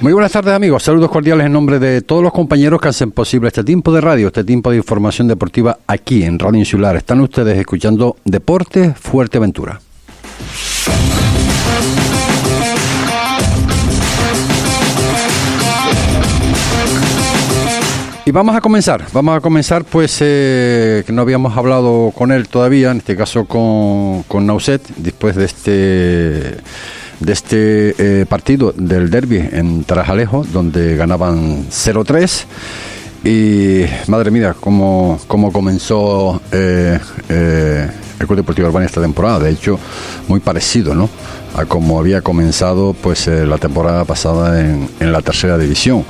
Muy buenas tardes amigos, saludos cordiales en nombre de todos los compañeros que hacen posible este tiempo de radio, este tiempo de información deportiva aquí en Radio Insular. Están ustedes escuchando Deporte Fuerteventura. Y vamos a comenzar, vamos a comenzar pues eh, que no habíamos hablado con él todavía, en este caso con, con Nauset, después de este de este eh, partido del derby en Tarajalejo, donde ganaban 0-3. Y madre mía, cómo, cómo comenzó eh, eh, el Club Deportivo Urbana esta temporada. De hecho, muy parecido ¿no? a como había comenzado pues la temporada pasada en, en la tercera división.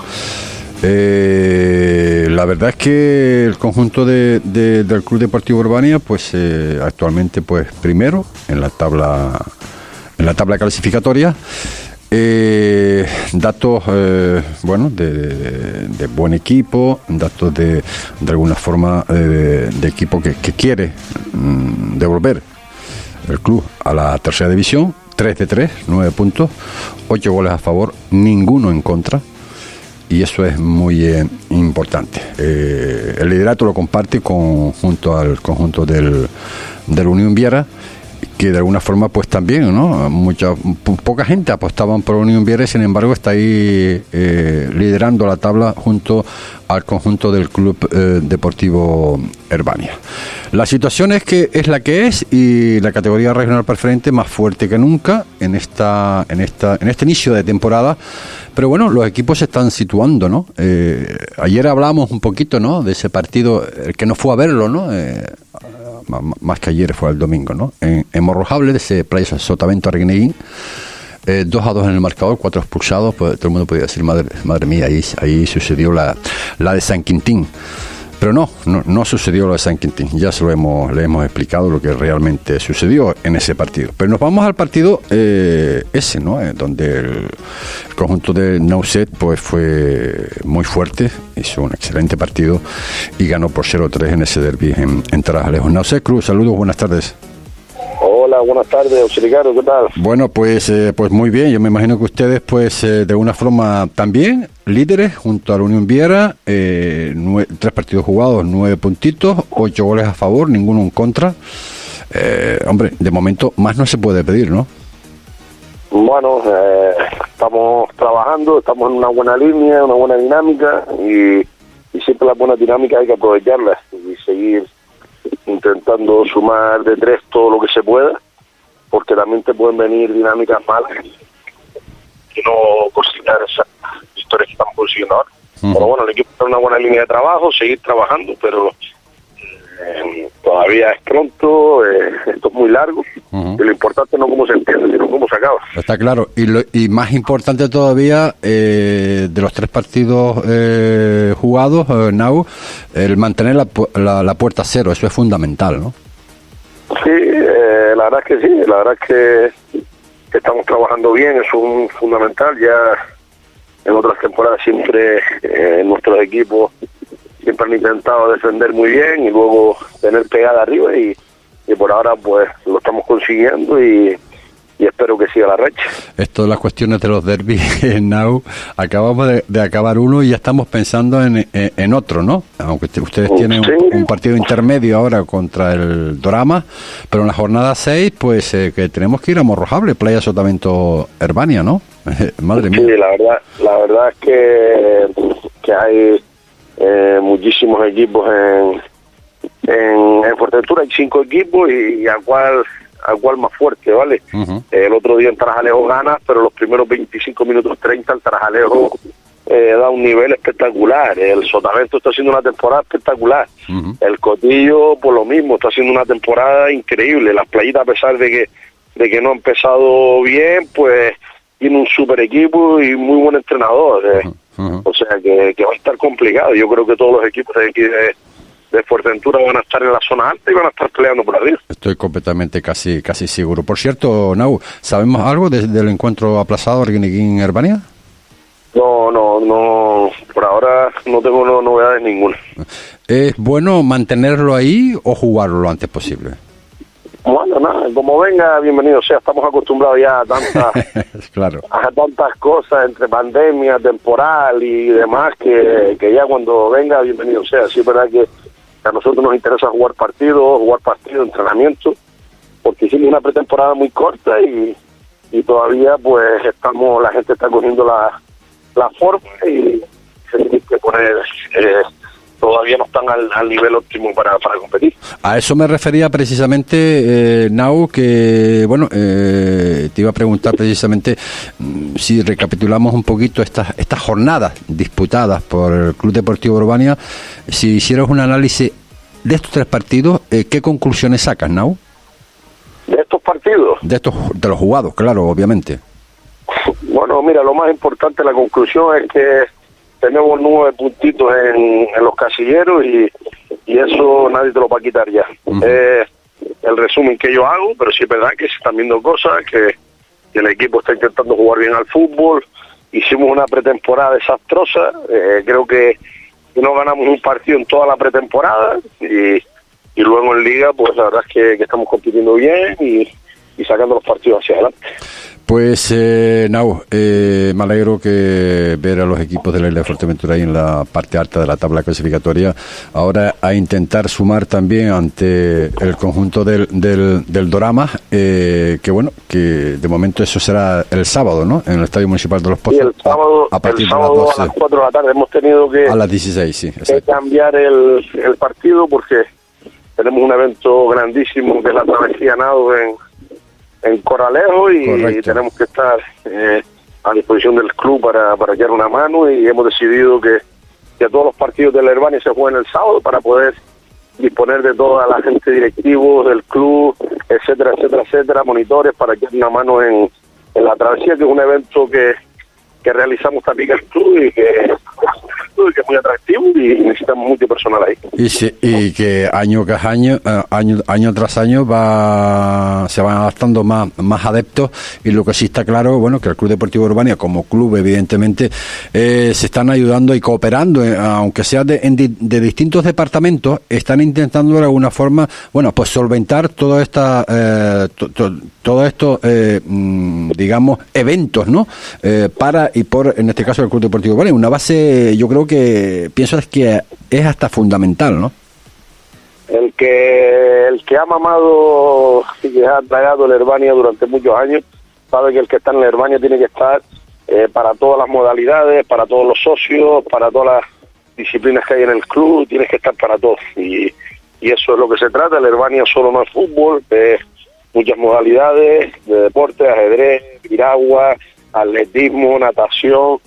la verdad es que el conjunto de, del Club Deportivo Urbania, pues actualmente, pues primero en la tabla en la tabla clasificatoria. Eh, datos eh, bueno de, buen equipo datos de, de alguna forma eh, de equipo que, quiere mm, devolver el club a la tercera división. 3 de 3, 9 puntos 8 goles a favor, ninguno en contra. Y eso es muy importante. El liderato lo comparte junto al conjunto del, del Unión Viera que de alguna forma pues también, ¿no? Mucha, poca gente apostaban por Unión Viera sin embargo está ahí eh, liderando la tabla junto al conjunto del Club eh, Deportivo Herbania. La situación es que es la que es y la categoría regional preferente más fuerte que nunca en esta en esta en este inicio de temporada. Pero bueno, los equipos se están situando, ¿no? Eh, ayer hablamos un poquito, ¿no? De ese partido, el que no fue a verlo, ¿no? Más que ayer fue el domingo, ¿no? En, en Morrojable, de ese Playa Sotavento Arguineguín, eh, dos a dos en el marcador, cuatro expulsados, pues todo el mundo podía decir, madre, madre mía, ahí, ahí sucedió la, la de San Quintín. Pero no, no, sucedió lo de San Quintín. Ya se lo hemos, le hemos explicado lo que realmente sucedió en ese partido. Pero nos vamos al partido eh, ese, ¿no? Eh, donde el, conjunto de Nauset pues fue muy fuerte, hizo un excelente partido y ganó por 0-3 en ese derby en, en Tarajalejo. Nauset Cruz, saludos, buenas tardes. Hola, buenas tardes, Ricardo, ¿qué tal? Bueno, pues, eh, pues muy bien, yo me imagino que ustedes, pues, eh, de una forma también, líderes, junto a la Unión Viera, eh, tres partidos jugados, nueve puntitos, ocho goles a favor, ninguno en contra. hombre, de momento más no se puede pedir, ¿no? Bueno, estamos trabajando, estamos en una buena línea, una buena dinámica y, y siempre la buena dinámica hay que aprovecharla y seguir intentando sumar de tres todo lo que se pueda, porque también te pueden venir dinámicas malas que no cocinar esas historias que estamos consiguiendo ahora. Pero bueno, el equipo tiene una buena línea de trabajo, seguir trabajando, pero eh, todavía es pronto, eh, esto es muy largo, y lo importante no cómo se entiende, sino cómo se acaba. Está claro, y, lo, y más importante todavía, eh, de los tres partidos jugados, Now, el mantener la, la, puerta cero, eso es fundamental, ¿no? Sí, la verdad es que sí, la verdad es que estamos trabajando bien, es un fundamental, ya en otras temporadas siempre nuestros equipos siempre han intentado defender muy bien y luego tener pegada arriba y, por ahora pues lo estamos consiguiendo y, espero que siga la racha. Esto de las cuestiones de los derbis en Now, acabamos de, acabar uno y ya estamos pensando en, en, otro, ¿no? Aunque ustedes tienen un, partido intermedio ahora contra el Dorama, pero en la jornada 6 pues eh, que tenemos que ir a Morrojable, Playa Sotamento Herbania, ¿no? Madre mía. Sí, la verdad, la verdad es que, que hay eh, muchísimos equipos en, en, en, Fuerteventura, hay cinco equipos y, a cuál a cuál más fuerte, ¿vale? el otro día en Tarajalejo gana, pero los primeros 25 minutos 30 el Tarajalejo eh, da un nivel espectacular. El Sotavento está haciendo una temporada espectacular. El Cotillo, por lo mismo, está haciendo una temporada increíble. Las playitas, a pesar de que, de que no ha empezado bien, pues tiene un super equipo y muy buen entrenador. Eh. O sea que, va a estar complicado. Yo creo que todos los equipos de aquí de, de Fuerteventura van a estar en la zona alta y van a estar peleando por arriba. Estoy completamente casi casi seguro. Por cierto, Nau, ¿sabemos algo del encuentro aplazado Arguineguín-Herbania? No, no, no, por ahora no tengo novedades ninguna. ¿Es bueno mantenerlo ahí o jugarlo lo antes posible? Bueno, nada, como venga, bienvenido sea. Estamos acostumbrados ya a tantas, claro. a tantas cosas entre pandemia, temporal y demás, que, que ya cuando venga, bienvenido sea. Sí, es verdad que a nosotros nos interesa jugar partidos, jugar partidos, entrenamiento, porque hicimos una pretemporada muy corta y, y todavía pues estamos, la gente está cogiendo la, la forma y se tiene que poner... Eh, todavía no están al, nivel óptimo para, para, competir. A eso me refería precisamente, eh, Nau, que, bueno, eh, te iba a preguntar precisamente mm, si recapitulamos un poquito estas, estas jornadas disputadas por el Club Deportivo Urbania, si hicieras un análisis de estos tres partidos, eh, ¿qué conclusiones sacas, Nau? ¿De estos partidos? De, estos, de los jugados, claro, obviamente. Bueno, mira, lo más importante, la conclusión es que tenemos nueve puntitos en, los casilleros y, eso nadie te lo va a quitar ya. Eh, el resumen que yo hago, pero sí es verdad que se están viendo cosas, que, el equipo está intentando jugar bien al fútbol. Hicimos una pretemporada desastrosa, eh, creo que no ganamos un partido en toda la pretemporada y, y luego en liga, pues la verdad es que, estamos compitiendo bien y, y sacando los partidos hacia adelante. Pues, eh, Nau, eh, me alegro que ver a los equipos de la isla de Fuerteventura ahí en la parte alta de la tabla clasificatoria. Ahora a intentar sumar también ante el conjunto del, del, del Dorama, eh, que bueno, que de momento eso será el sábado, ¿no? En el Estadio Municipal de los Pozos. Y el sábado, a, partir de las, 12. a las 4 de la tarde hemos tenido que, a las 16, sí, que cambiar el, el partido porque tenemos un evento grandísimo que es la travesía Nado en en Corralejo y, tenemos que estar eh, a disposición del club para, para echar una mano y hemos decidido que, que todos los partidos de la Herbania se jueguen el sábado para poder disponer de toda la gente directivos del club, etcétera, etcétera, etcétera, monitores para echar una mano en, en la travesía, que es un evento que, que realizamos también el club y que que es muy atractivo y necesitamos mucho personal ahí. Y, que año tras año, eh, año, año tras año va se van adaptando más, más adeptos y lo que sí está claro, bueno, que el Club Deportivo Urbania como club evidentemente eh, se están ayudando y cooperando, eh, aunque sea de, de, distintos departamentos, están intentando de alguna forma, bueno, pues solventar toda esta, todo estos, mm, digamos, eventos, ¿no? para y por, en este caso, el Club Deportivo Urbania, una base, yo creo que pienso es que es hasta fundamental, ¿no? El que el que ha mamado y que ha tragado la Herbania durante muchos años sabe que el que está en la Herbania tiene que estar eh, para todas las modalidades, para todos los socios, para todas las disciplinas que hay en el club, tienes que estar para todos. Y, y eso es lo que se trata. La Herbania solo no es fútbol, es muchas modalidades de deporte, ajedrez, piragua, atletismo, natación,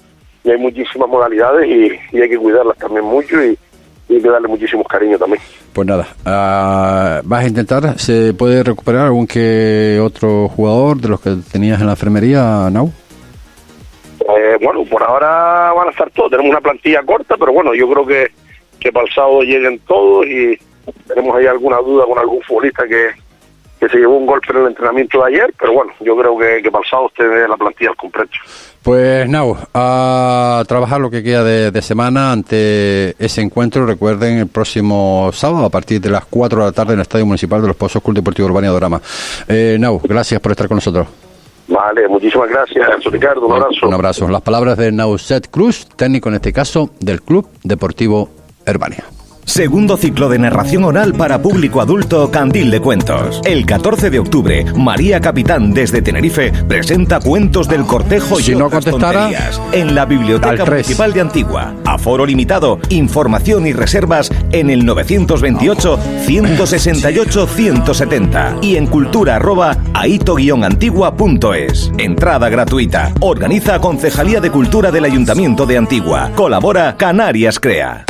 y hay muchísimas modalidades y, hay que cuidarlas también mucho y, hay que darle muchísimos cariño también. Pues nada, uh, vas a intentar, ¿se puede recuperar algún que otro jugador de los que tenías en la enfermería, Nau? Eh, bueno, por ahora van a estar todos, tenemos una plantilla corta, pero bueno, yo creo que, que para el sábado lleguen todos y tenemos ahí alguna duda con algún futbolista que, que se llevó un golpe en el entrenamiento de ayer, pero bueno, yo creo que, que para el sábado esté la plantilla al completo. Pues Nau, a trabajar lo que queda de, semana ante ese encuentro. Recuerden, el próximo sábado a partir de las 4 de la tarde en el Estadio Municipal de los Pozos Club Deportivo Urbania Dorama. Eh, Nau, gracias por estar con nosotros. Vale, muchísimas gracias, Ricardo. Un abrazo. Un abrazo. Las palabras de Nauset Cruz, técnico en este caso del Club Deportivo Urbania. Segundo ciclo de narración oral para público adulto Candil de Cuentos. El 14 de octubre, María Capitán desde Tenerife presenta Cuentos del Cortejo si y no contestara, en la Biblioteca Municipal de Antigua. Aforo limitado, información y reservas en el 928 168 170 y en cultura arroba aito-antigua.es. Entrada gratuita. Organiza Concejalía de Cultura del Ayuntamiento de Antigua. Colabora Canarias Crea.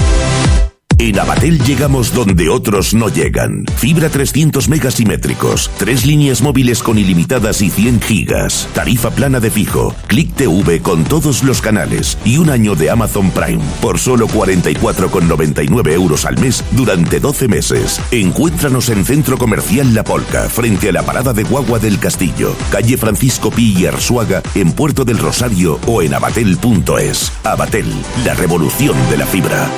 En Abatel llegamos donde otros no llegan. Fibra 300 megasimétricos, tres líneas móviles con ilimitadas y 100 gigas, tarifa plana de fijo, Click TV con todos los canales y un año de Amazon Prime por solo 44,99 euros al mes durante 12 meses. Encuéntranos en Centro Comercial La Polca, frente a la parada de Guagua del Castillo, calle Francisco Pi y Arsuaga, en Puerto del Rosario o en abatel.es. Abatel, la revolución de la fibra.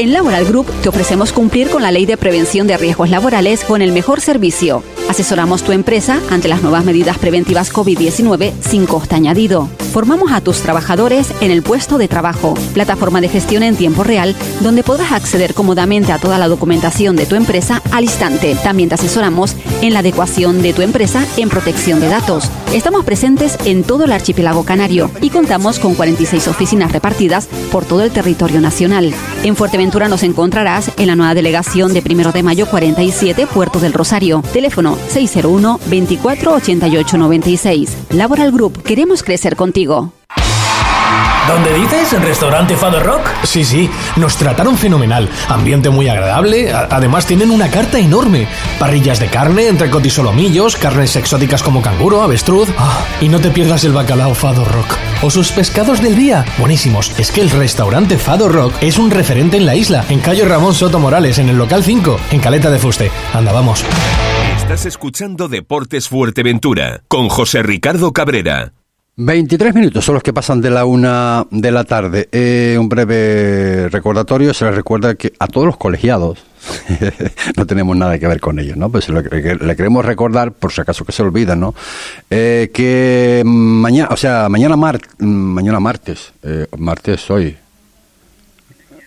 En Laboral Group te ofrecemos cumplir con la ley de prevención de riesgos laborales con el mejor servicio. Asesoramos tu empresa ante las nuevas medidas preventivas COVID-19 sin coste añadido. Formamos a tus trabajadores en el puesto de trabajo, plataforma de gestión en tiempo real, donde podrás acceder cómodamente a toda la documentación de tu empresa al instante. También te asesoramos en la adecuación de tu empresa en protección de datos. Estamos presentes en todo el archipiélago canario y contamos con 46 oficinas repartidas por todo el territorio nacional. En Fuerteventura nos encontrarás en la nueva delegación de Primero de Mayo 47, Puerto del Rosario. Teléfono 601 24 88 96. Laboral Group, queremos crecer contigo. ¿Dónde dices? ¿En restaurante Fado Rock? Sí, sí, nos trataron fenomenal. Ambiente muy agradable. además tienen una carta enorme. Parrillas de carne, entrecot y carnes exóticas como canguro, avestruz. Ah, y no te pierdas el bacalao Fado Rock. O sus pescados del día. Buenísimos. Es que el restaurante Fado Rock es un referente en la isla. En calle Ramón Soto Morales, en el local 5, en Caleta de Fuste. Anda, vamos. Estás escuchando Deportes Fuerteventura con José Ricardo Cabrera. 23 minutos son los que pasan de la una de la tarde. Eh, un breve recordatorio, se les recuerda que a todos los colegiados, no tenemos nada que ver con ellos, ¿no? Pues le, queremos recordar, por si acaso que se olvidan, ¿no? Eh, que mañana, o sea, mañana, mañana martes, eh, martes hoy,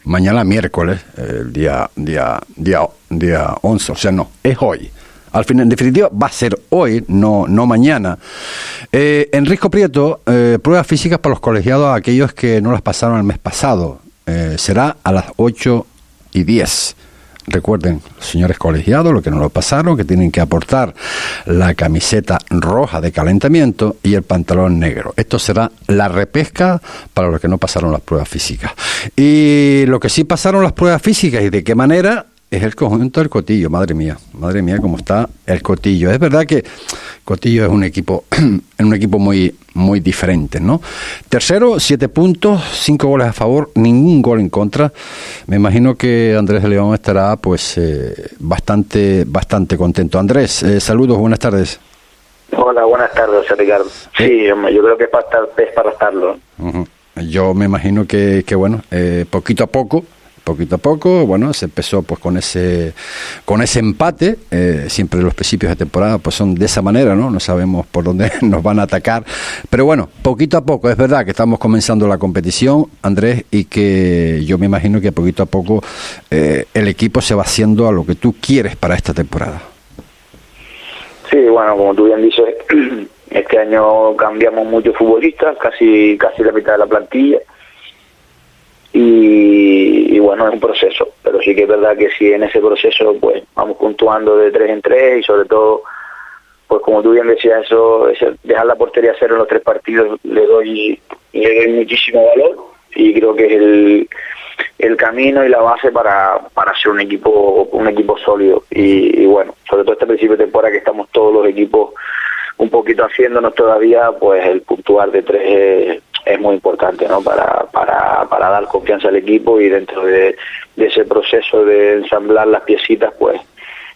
mañana miércoles, el día, día, día, día 11, o sea, no, es hoy al fin, en definitiva, va a ser hoy, no, no mañana. Eh, Enrico Prieto, eh, pruebas físicas para los colegiados, aquellos que no las pasaron el mes pasado. Eh, será a las 8 y 10. Recuerden, señores colegiados, lo que no lo pasaron, que tienen que aportar la camiseta roja de calentamiento y el pantalón negro. Esto será la repesca para los que no pasaron las pruebas físicas. Y lo que sí pasaron las pruebas físicas y de qué manera, es el conjunto del Cotillo, madre mía, madre mía cómo está el Cotillo. Es verdad que Cotillo es un equipo, un equipo muy, muy diferente, ¿no? Tercero, siete puntos, cinco goles a favor, ningún gol en contra. Me imagino que Andrés de León estará, pues, eh, bastante, bastante contento. Andrés, eh, saludos, buenas tardes. Hola, buenas tardes, Ricardo. Sí, yo creo que es para, estar, es para estarlo. Yo me imagino que, que bueno, eh, poquito a poco poquito a poco, bueno, se empezó pues con ese con ese empate, eh, siempre los principios de temporada pues son de esa manera, ¿no? No sabemos por dónde nos van a atacar, pero bueno, poquito a poco, es verdad que estamos comenzando la competición, Andrés, y que yo me imagino que poquito a poco eh, el equipo se va haciendo a lo que tú quieres para esta temporada. Sí, bueno, como tú bien dices, este año cambiamos muchos futbolistas, casi casi la mitad de la plantilla y, bueno, es un proceso, pero sí que es verdad que si en ese proceso pues vamos puntuando de tres en tres y sobre todo, pues como tú bien decías, eso, dejar la portería cero en los tres partidos le doy, le doy muchísimo valor y creo que es el, el camino y la base para, para ser un equipo un equipo sólido. Y, y bueno, sobre todo este principio de temporada que estamos todos los equipos un poquito haciéndonos todavía, pues el puntuar de tres es, muy importante, ¿no? Para, para, para dar confianza al equipo y dentro de, ese proceso de ensamblar las piecitas, pues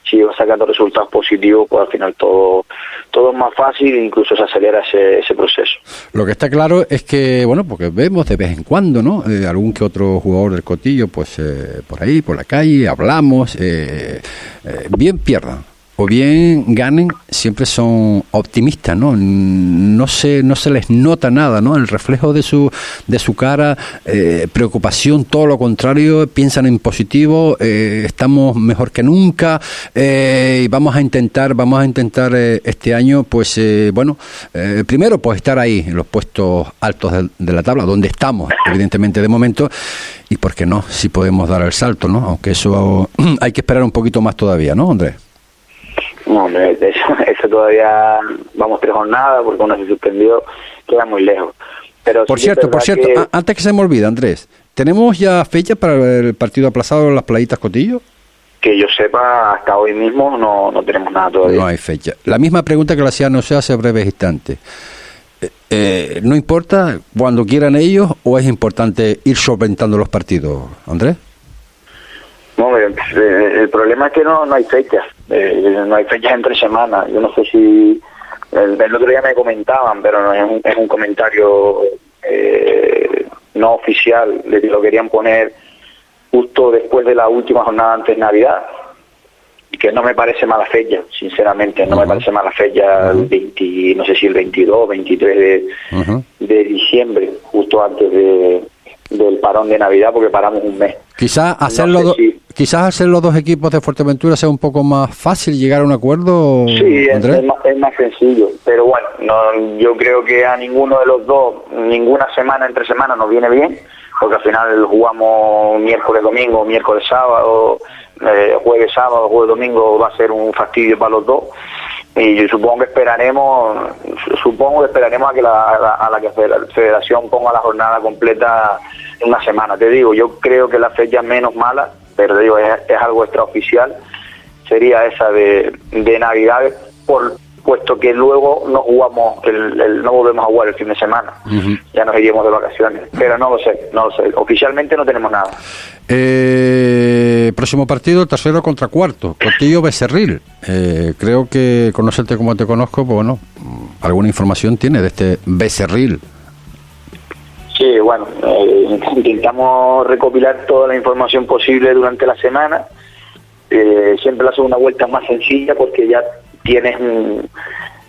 si vas sacando resultados positivos, pues al final todo, todo es más fácil e incluso se acelera ese, ese proceso. Lo que está claro es que, bueno, porque vemos de vez en cuando, ¿no? Eh, algún que otro jugador del Cotillo, pues eh, por ahí, por la calle, hablamos, eh, bien pierdan o bien ganen, siempre son optimistas, ¿no? No se, no se les nota nada, ¿no? El reflejo de su, de su cara, eh, preocupación, todo lo contrario, piensan en positivo, eh, estamos mejor que nunca eh, y vamos a intentar, vamos a intentar este año, pues, bueno, primero, pues estar ahí en los puestos altos de, de, la tabla, donde estamos, evidentemente, de momento, y por qué no, si podemos dar el salto, ¿no? Aunque eso hay que esperar un poquito más todavía, ¿no, Andrés? No, eso, todavía vamos tres jornadas porque una se suspendió, queda muy lejos. Pero por cierto, por cierto, antes que se me olvide, Andrés, ¿tenemos ya fecha para el partido aplazado en las playitas Cotillo? Que yo sepa, hasta hoy mismo no, no tenemos nada todavía. No hay fecha. La misma pregunta que le hacía no sé hace breves instantes. Eh, eh, ¿No importa cuando quieran ellos o es importante ir solventando los partidos, Andrés? No, eh, el problema es que no, no hay fechas, eh, no hay fechas entre semanas. Yo no sé si el, otro día me comentaban, pero no es un, es un comentario eh, no oficial, de que lo querían poner justo después de la última jornada antes de Navidad, que no me parece mala fecha, sinceramente, no me parece mala fecha, el 20, no sé si el 22, 23 de, de diciembre, justo antes de, del parón de Navidad, porque paramos un mes. Quizás hacerlo, quizás hacer los dos equipos de Fuerteventura sea un poco más fácil llegar a un acuerdo. Sí, es, más, es, más, sencillo, pero bueno, no, yo creo que a ninguno de los dos, ninguna semana entre semanas nos viene bien, porque al final jugamos miércoles, domingo, miércoles, sábado, eh, jueves, sábado, jueves, domingo, va a ser un fastidio para los dos y yo supongo que esperaremos supongo que esperaremos a que la, a la que la federación ponga la jornada completa una semana. Te digo yo creo que la fecha menos mala pero digo es, algo extraoficial sería esa de, de navidad por puesto que luego no jugamos el, no volvemos a jugar el fin de semana. Ya nos iríamos de vacaciones. Pero no lo sé no lo sé. Oficialmente no tenemos nada. Eh, próximo partido, tercero contra cuarto, Cotillo Becerril. Eh, creo que conocerte como te conozco, pues bueno, alguna información tiene de este Becerril. Sí, bueno, eh, intentamos recopilar toda la información posible durante la semana. Eh, siempre hace una vuelta más sencilla porque ya tienes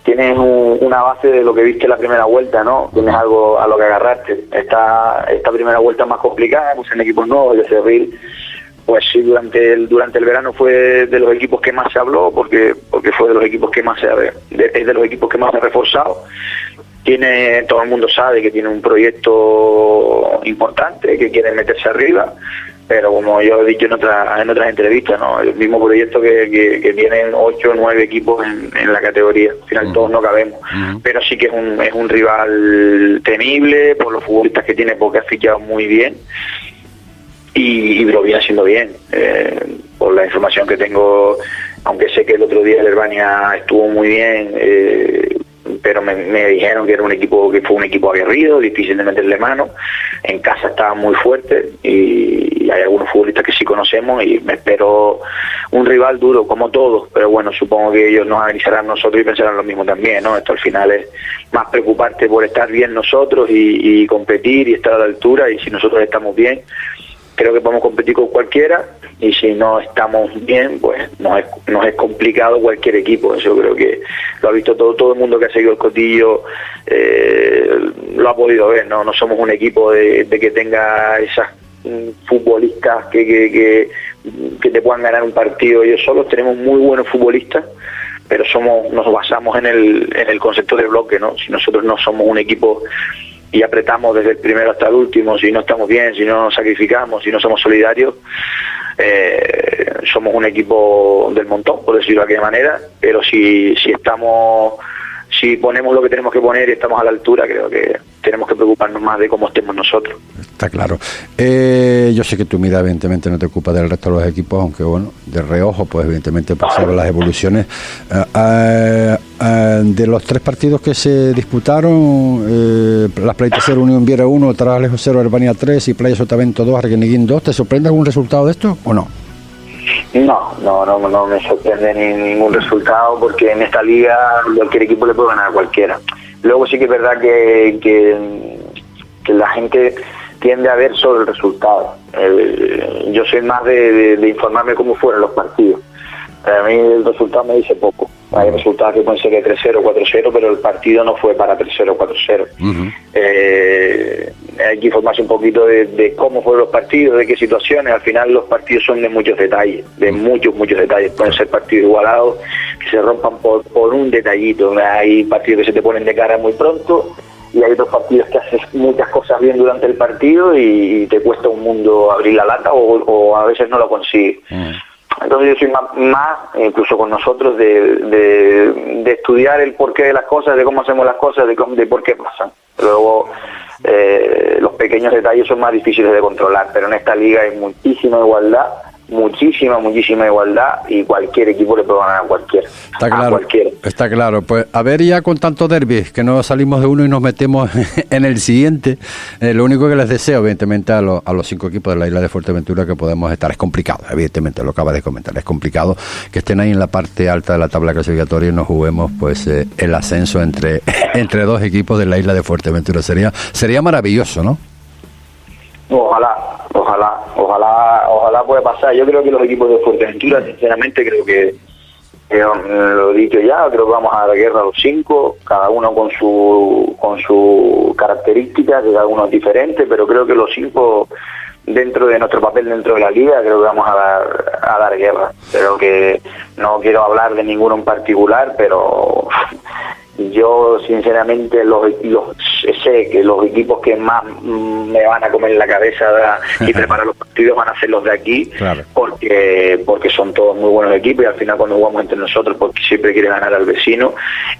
tienes una base de lo que viste la primera vuelta, ¿no? Tienes algo a lo que agarrarte. Esta, esta primera vuelta más complicada, pues en equipos nuevos, el Cerril, pues sí, durante el, durante el verano fue de los equipos que más se habló, porque, porque fue de los equipos que más se es de los equipos que más se ha reforzado. Tiene, todo el mundo sabe que tiene un proyecto importante, que quiere meterse arriba pero como yo he dicho en, otra, en otras entrevistas, ¿no? el mismo proyecto que, que, tienen ocho o nueve equipos en, la categoría, al final todos no cabemos, pero sí que es un, es un rival temible por los futbolistas que tiene porque ha fichado muy bien y, lo viene haciendo bien, eh, por la información que tengo, aunque sé que el otro día el Herbania estuvo muy bien, eh, pero me, dijeron que era un equipo que fue un equipo aguerrido, difícil de meterle mano. En casa estaba muy fuerte y, hay algunos futbolistas que sí conocemos y me espero un rival duro como todos, pero bueno, supongo que ellos nos analizarán nosotros y pensarán lo mismo también, ¿no? Esto al final es más preocuparte por estar bien nosotros y, y competir y estar a la altura y si nosotros estamos bien, creo que podemos competir con cualquiera y si no estamos bien, pues nos es, nos es complicado cualquier equipo. Eso creo que lo ha visto todo todo el mundo que ha seguido el cotillo, eh, lo ha podido ver. No, no somos un equipo de, que tenga esas mm, futbolistas que, que, que, te puedan ganar un partido ellos solos. Tenemos muy buenos futbolistas pero somos nos basamos en el, en el concepto del bloque, ¿no? Si nosotros no somos un equipo y apretamos desde el primero hasta el último, si no estamos bien, si no nos sacrificamos, si no somos solidarios, eh, somos un equipo del montón, por decirlo de aquella manera, pero si, si estamos si ponemos lo que tenemos que poner y estamos a la altura, creo que tenemos que preocuparnos más de cómo estemos nosotros. Está claro. Eh, yo sé que tu mirada evidentemente no te ocupa del resto de los equipos, aunque bueno, de reojo, pues evidentemente pasaron las evoluciones. Eh, eh, de los tres partidos que se disputaron, las Playa 0, Unión Viera 1, Taralejo 0, Albania 3 y Playa Sotavento 2, Arguineguín 2, ¿te sorprende algún resultado de esto o no? No, no, no, no me sorprende ningún resultado porque en esta liga cualquier equipo le puede ganar a cualquiera. Luego sí que es verdad que, que, la gente tiende a ver solo el resultado. yo soy más de, informarme cómo fueron los partidos. A mí el resultado me dice poco. Hay resultados que pueden ser que 3-0, 4-0, pero el partido no fue para 3-0, 4-0. eh, hay que informarse un poquito de, cómo fueron los partidos, de qué situaciones. Al final los partidos son de muchos detalles, de muchos, muchos detalles. Pueden ser partidos igualados que se rompan por, por un detallito. Hay partidos que se te ponen de cara muy pronto y hay otros partidos que haces muchas cosas bien durante el partido y, te cuesta un mundo abrir la lata o, a veces no lo consigues. Entonces yo soy más, incluso con nosotros, de, de, estudiar el porqué de las cosas, de cómo hacemos las cosas, de, de por qué pasan. Luego eh, los pequeños detalles son más difíciles de controlar, pero en esta liga hay muchísima igualdad muchísima, muchísima igualdad y cualquier equipo le puede ganar a cualquiera. Está claro, está claro. Pues a ver ya con tanto derby, que no salimos de uno y nos metemos en el siguiente. Eh, lo único que les deseo, evidentemente, a, a, los cinco equipos de la isla de Fuerteventura que podemos estar, es complicado, evidentemente, lo acaba de comentar, es complicado que estén ahí en la parte alta de la tabla clasificatoria y nos juguemos pues eh, el ascenso entre, entre dos equipos de la isla de Fuerteventura. Sería, sería maravilloso, ¿no? Ojalá, ojalá, ojalá, ojalá pueda pasar. Yo creo que los equipos de Fuerteventura, sinceramente, creo que, eh, lo he dicho ya, creo que vamos a la guerra los cinco, cada uno con su con su características, cada uno es diferente, pero creo que los cinco dentro de nuestro papel dentro de la liga creo que vamos a dar a dar guerra. Creo que no quiero hablar de ninguno en particular, pero yo sinceramente los, sé que los equipos que más me van a comer la cabeza y preparar los partidos van a ser los de aquí porque porque son todos muy buenos equipos y al final cuando jugamos entre nosotros porque siempre quiere ganar al vecino.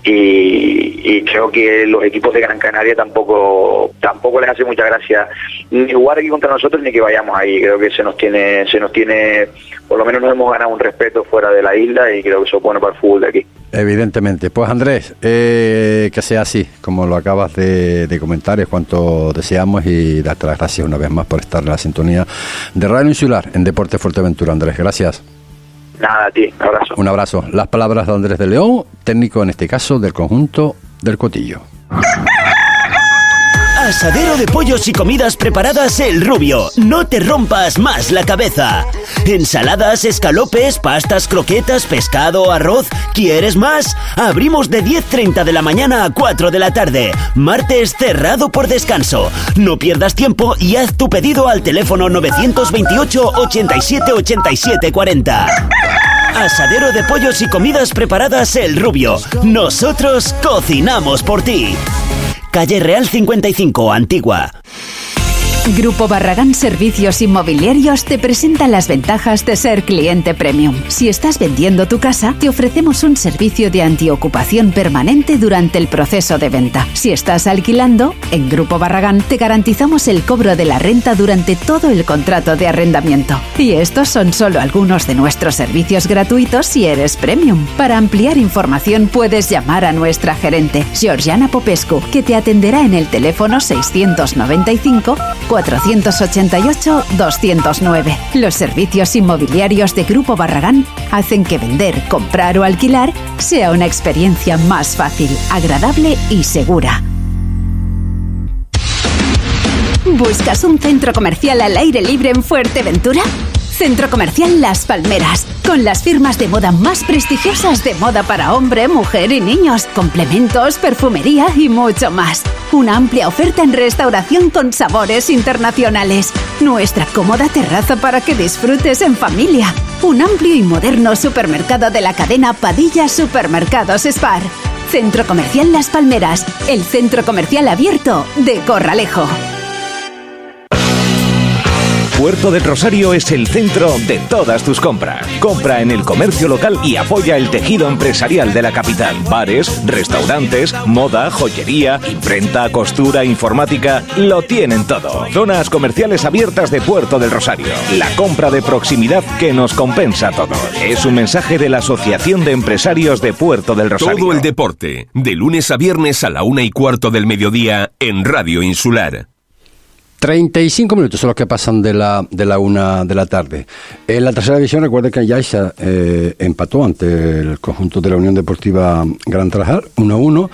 Y, creo que los equipos de Gran Canaria tampoco tampoco les hace mucha gracia ni jugar aquí contra nosotros ni que vayamos ahí. Creo que se nos tiene se nos tiene por lo menos nos hemos ganado un respeto fuera de la isla y creo que eso es bueno para el fútbol de aquí Evidentemente. Pues Andrés, eh, que sea así, como lo acabas de, comentar, es cuanto deseamos y darte las gracias una vez más por estar en la sintonía de Radio Insular en Deporte Fuerteventura. Andrés, gracias. Nada, a ti, un abrazo. Un abrazo. Las palabras de Andrés de León, técnico en este caso del conjunto del Cotillo. Asadero de pollos y comidas preparadas El Rubio. No te rompas más la cabeza. Ensaladas, escalopes, pastas, croquetas, pescado, arroz. ¿Quieres más? Abrimos de 10.30 de la mañana a 4 de la tarde. Martes cerrado por descanso. No pierdas tiempo y haz tu pedido al teléfono 928 87 87 40. Asadero de pollos y comidas preparadas El Rubio. Nosotros cocinamos por ti. Calle Real 55, Antigua. Grupo Barragán Servicios Inmobiliarios te presenta las ventajas de ser cliente premium. Si estás vendiendo tu casa, te ofrecemos un servicio de antiocupación permanente durante el proceso de venta. Si estás alquilando, en Grupo Barragán te garantizamos el cobro de la renta durante todo el contrato de arrendamiento. Y estos son solo algunos de nuestros servicios gratuitos si eres premium. Para ampliar información puedes llamar a nuestra gerente, Georgiana Popescu, que te atenderá en el teléfono 695 488-209. Los servicios inmobiliarios de Grupo Barragán hacen que vender, comprar o alquilar sea una experiencia más fácil, agradable y segura. ¿Buscas un centro comercial al aire libre en Fuerteventura? Centro Comercial Las Palmeras, con las firmas de moda más prestigiosas de moda para hombre, mujer y niños, complementos, perfumería y mucho más. Una amplia oferta en restauración con sabores internacionales. Nuestra cómoda terraza para que disfrutes en familia. Un amplio y moderno supermercado de la cadena Padilla Supermercados Spar. Centro Comercial Las Palmeras, el centro comercial abierto de Corralejo. Puerto del Rosario es el centro de todas tus compras. Compra en el comercio local y apoya el tejido empresarial de la capital. Bares, restaurantes, moda, joyería, imprenta, costura, informática, lo tienen todo. Zonas comerciales abiertas de Puerto del Rosario. La compra de proximidad que nos compensa a todos. Es un mensaje de la Asociación de Empresarios de Puerto del Rosario. Todo el deporte, de lunes a viernes a la una y cuarto del mediodía en Radio Insular. 35 minutos son los que pasan de la, de la una de la tarde. En la tercera división, recuerden que Yaiza eh, empató ante el conjunto de la Unión Deportiva Gran Trajal, 1-1.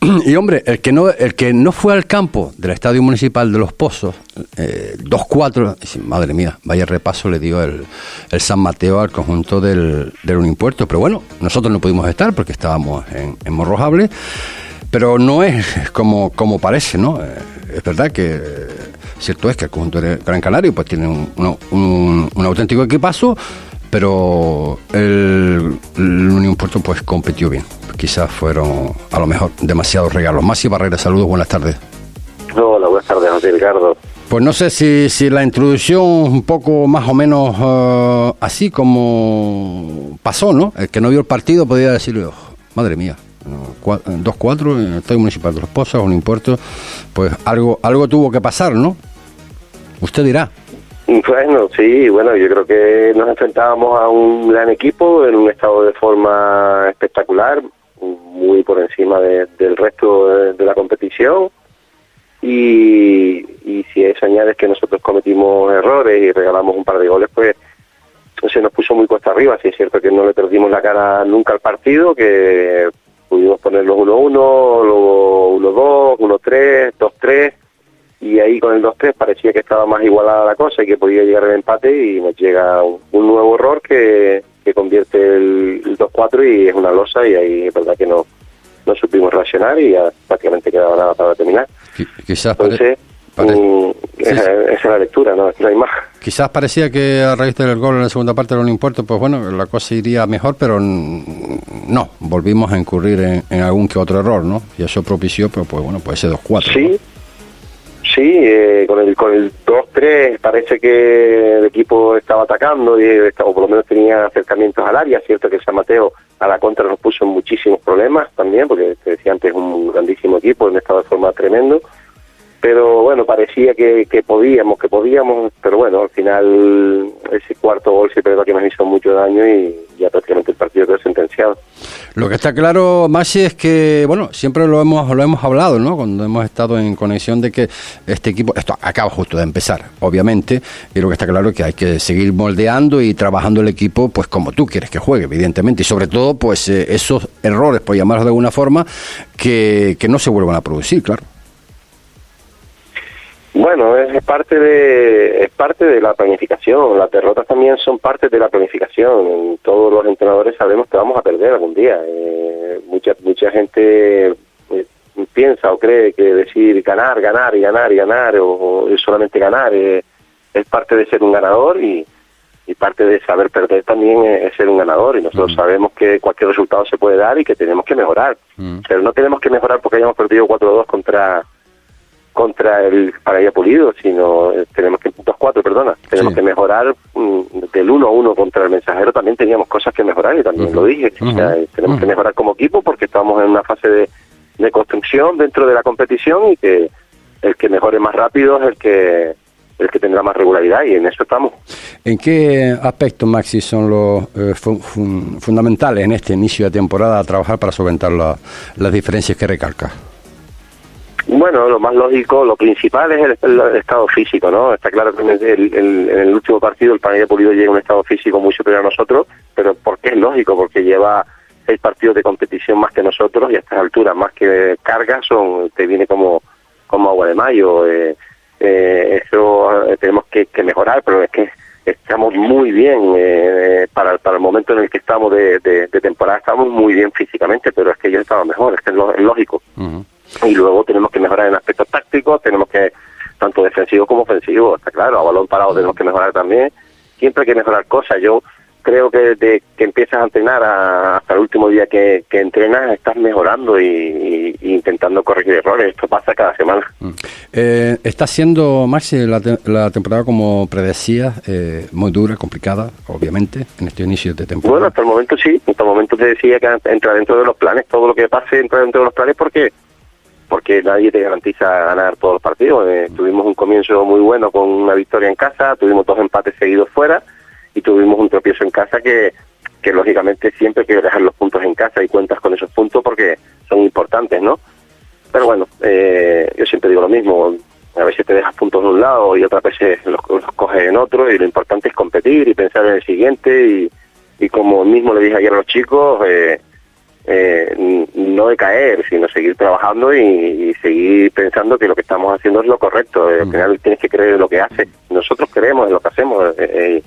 Y hombre, el que, no, el que no fue al campo del Estadio Municipal de Los Pozos, eh, 2-4, madre mía, vaya repaso le dio el, el San Mateo al conjunto del, del Unimpuerto. Pero bueno, nosotros no pudimos estar porque estábamos en, en Morrojable. Pero no es como, como parece, ¿no? Eh, es verdad que Cierto es que el conjunto de Gran Canario pues tiene un, auténtico equipazo, pero el, Unión Puerto pues competió bien. Quizás fueron a lo mejor demasiados regalos. Masi Barrera, saludos, buenas tardes. Hola, buenas tardes, José Ricardo. Pues no sé si, si la introducción un poco más o menos eh, así como pasó, ¿no? El que no vio el partido podría decirle, oh, madre mía, 2-4 en el Estadio Municipal de Los Pozos, un impuesto, pues algo, algo tuvo que pasar, ¿no? Usted dirá. Bueno, sí, bueno, yo creo que nos enfrentábamos a un gran equipo en un estado de forma espectacular, muy por encima del resto de, la competición. Y, si eso añades que nosotros cometimos errores y regalamos un par de goles, pues se nos puso muy cuesta arriba. Sí es cierto que no le perdimos la cara nunca al partido, que pudimos ponerlos 1-1, luego 1-2, 1-3, 2-3 y ahí con el 2-3 parecía que estaba más igualada la cosa y que podía llegar el empate y nos llega un, un nuevo error que, que convierte el, el 2-4 y es una losa y ahí es verdad que no, no supimos reaccionar y ya prácticamente quedaba nada para terminar. Qui- Quizás, Entonces, pare- mm, Sí, esa, sí. esa es la lectura, no, no hay más. quizás parecía que a raíz del gol en la segunda parte de un impuesto, pues bueno, la cosa iría mejor, pero no, volvimos a incurrir en, en algún que otro error, ¿no? Y eso propició, pues, pues bueno, pues ese 2-4. Sí, el con el 2-3 parece que el equipo estaba atacando y estaba- o por lo menos tenía acercamientos al área. Cierto que San Mateo a la contra nos puso muchísimos problemas también, porque te decía antes un grandísimo equipo, en estado de forma tremendo. Pero bueno, parecía que, que podíamos, que podíamos, pero bueno, al final ese cuarto gol sí verdad que nos hizo mucho daño y ya prácticamente el partido quedó sentenciado. Lo que está claro, Maxi, es que, bueno, siempre lo hemos, lo hemos hablado, ¿no? Cuando hemos estado en conexión de que este equipo, esto acaba justo de empezar, obviamente, y lo que está claro es que hay que seguir moldeando y trabajando el equipo, pues como tú quieres que juegue, evidentemente, y sobre todo, pues eh, esos errores, por llamarlos de alguna forma, que, que no se vuelvan a producir, claro. Bueno, es parte de es parte de la planificación. Las derrotas también son parte de la planificación. Todos los entrenadores sabemos que vamos a perder algún día. Eh, mucha mucha gente eh, piensa o cree que decir ganar, ganar y ganar y ganar o, o solamente ganar eh, es parte de ser un ganador y, y parte de saber perder también es, es ser un ganador. Y nosotros sabemos que cualquier resultado se puede dar y que tenemos que mejorar. Pero no tenemos que mejorar porque hayamos perdido 4-2 contra contra el Paraya Pulido, sino eh, tenemos que 2-4, perdona, tenemos Sí. que mejorar mm, del 1-1 contra el mensajero, también teníamos cosas que mejorar y también lo dije, o sea, eh, tenemos que mejorar como equipo porque estamos en una fase de, de construcción dentro de la competición y que el que mejore más rápido es el que el que tendrá más regularidad y en eso estamos. ¿En qué aspectos, Maxi, son los eh, fu- fun- fundamentales en este inicio de temporada a trabajar para solventar la- las diferencias que recalca? Bueno, lo más lógico, lo principal es el, estado físico, ¿no? Está claro que en el, en el último partido el Panilla Pulido llega a un estado físico muy superior a nosotros, pero ¿por qué es lógico? Porque lleva seis partidos de competición más que nosotros y a estas alturas, más que cargas, son te viene como, como agua de mayo. Eh, eh, eso eh, tenemos que, que mejorar, pero es que estamos muy bien eh, para, para el momento en el que estamos de, de- de temporada, estamos muy bien físicamente, pero es que ellos estaban mejor, es que es lógico y luego tenemos que mejorar en aspectos tácticos, tenemos que, tanto defensivo como ofensivo, está claro, a balón parado tenemos que mejorar también, siempre hay que mejorar cosas, yo creo que desde que empiezas a entrenar a- hasta el último día que, que entrenas estás mejorando y, intentando corregir errores, esto pasa cada semana. Eh, está siendo, Maxi, la, te- la temporada, como predecías, eh, muy dura, complicada, obviamente, en este inicio de temporada. Bueno, hasta el momento sí, hasta el momento te decía que entra dentro de los planes, todo lo que pase entra dentro de los planes porque porque nadie te garantiza ganar todos los partidos. Eh, tuvimos un comienzo muy bueno con una victoria en casa, tuvimos dos empates seguidos fuera y tuvimos un tropiezo en casa que, que lógicamente siempre hay que dejar los puntos en casa y cuentas con esos puntos porque son importantes, ¿no? Pero bueno, eh, yo siempre digo lo mismo, a veces te dejas puntos de un lado y otras veces los, los coges en otro y lo importante es competir y pensar en el siguiente y, y como mismo le dije ayer a los chicos, eh, eh, no decaer, sino seguir trabajando y, y seguir pensando que lo que estamos haciendo es lo correcto. Eh, Al final tienes que creer en lo que haces. Nosotros creemos en lo que hacemos eh, eh,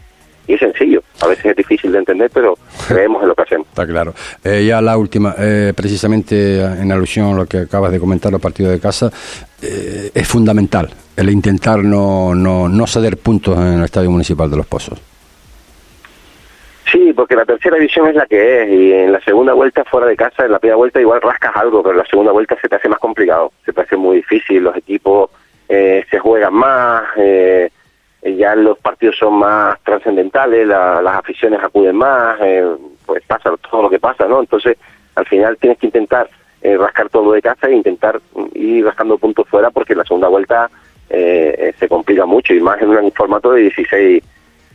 y es sencillo. A veces es difícil de entender, pero creemos en lo que hacemos. Está claro. Ya la última, eh, precisamente en alusión a lo que acabas de comentar, los partidos de casa, es fundamental el intentar no, no, no ceder puntos en el Estadio Municipal de Los Pozos. Sí, porque la tercera división es la que es y en la segunda vuelta fuera de casa, en la primera vuelta igual rascas algo, pero en la segunda vuelta se te hace más complicado, se te hace muy difícil, los equipos eh, se juegan más, eh, ya los partidos son más trascendentales, la- las aficiones acuden más, eh, pues pasa todo lo que pasa, ¿no? Entonces, al final tienes que intentar eh, rascar todo de casa e intentar ir rascando puntos fuera porque en la segunda vuelta eh, eh, se complica mucho y más en un formato de 16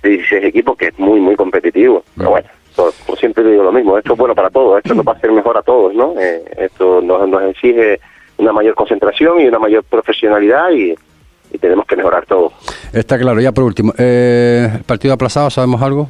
de 16 equipos que es muy, muy competitivo. Pero bueno, todo- como siempre digo lo mismo, esto es bueno para todos, esto nos va a hacer mejor a todos, ¿no? Eh, esto nos, nos exige una mayor concentración y una mayor profesionalidad y, y tenemos que mejorar todo. Está claro, ya por último, eh, ¿el partido aplazado, sabemos algo?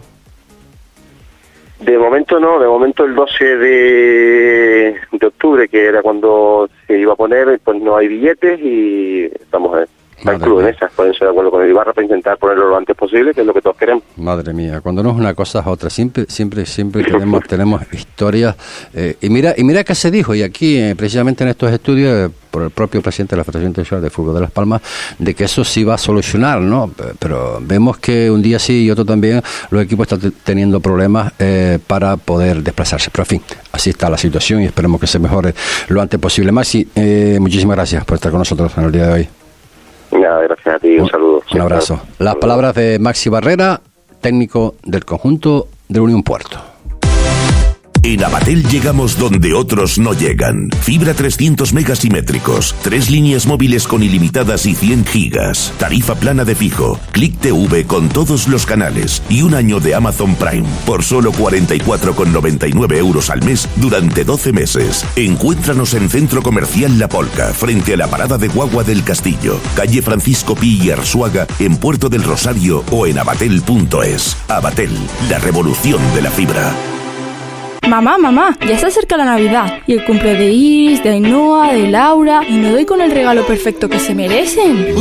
De momento no, de momento el 12 de, de octubre, que era cuando se iba a poner, pues no hay billetes y estamos eh, pueden ser de acuerdo con el Ibarra para intentar ponerlo lo antes posible, que es lo que todos queremos. Madre mía, cuando no es una cosa es otra, siempre, siempre, siempre tenemos, tenemos historias. eh, y mira, y mira qué se dijo, y aquí, eh, precisamente en estos estudios, eh, por el propio presidente de la Federación Internacional de Fútbol de Las Palmas, de que eso sí va a solucionar, ¿no? Pero vemos que un día sí y otro también, los equipos están te- teniendo problemas eh, para poder desplazarse. Pero en fin, así está la situación y esperemos que se mejore lo antes posible. Maxi, eh, muchísimas gracias por estar con nosotros en el día de hoy. Nada, gracias a ti, un, saludo. Un abrazo. Las palabras de Maxi Barrera, técnico del conjunto de Unión Puerto. En Abatel llegamos donde otros no llegan. Fibra 300 megasimétricos, tres líneas móviles con ilimitadas y 100 gigas, tarifa plana de fijo, Click TV con todos los canales y un año de Amazon Prime por solo 44,99 euros al mes durante 12 meses. Encuéntranos en Centro Comercial La Polca, frente a la parada de Guagua del Castillo, calle Francisco Pi y Arzuaga, en Puerto del Rosario o en abatel.es. Abatel, la revolución de la fibra. Mamá, mamá, ya se acerca la Navidad y el cumple de Iris, de Ainhoa, de Laura y no doy con el regalo perfecto que se merecen.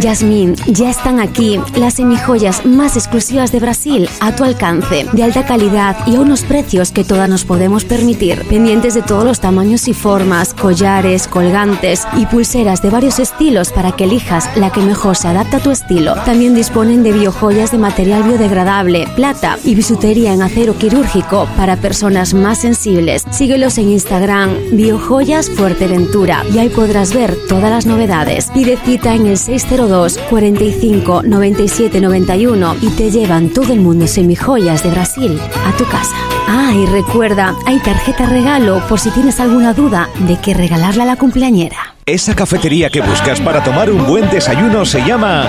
Yasmín, ya están aquí las semijoyas más exclusivas de Brasil a tu alcance, de alta calidad y a unos precios que todas nos podemos permitir, pendientes de todos los tamaños y formas, collares, colgantes y pulseras de varios estilos para que elijas la que mejor se adapta a tu estilo. También disponen de biojoyas de material biodegradable, plata y bisutería en acero quirúrgico para personas más sensibles. Síguelos en Instagram, Biojoyas Fuerteventura, y ahí podrás ver todas las novedades. Pide cita en el 602 45 97 91 y te llevan todo el mundo semijoyas de Brasil a tu casa. Ah, y recuerda, hay tarjeta regalo por si tienes alguna duda de qué regalarle a la cumpleañera. Esa cafetería que buscas para tomar un buen desayuno se llama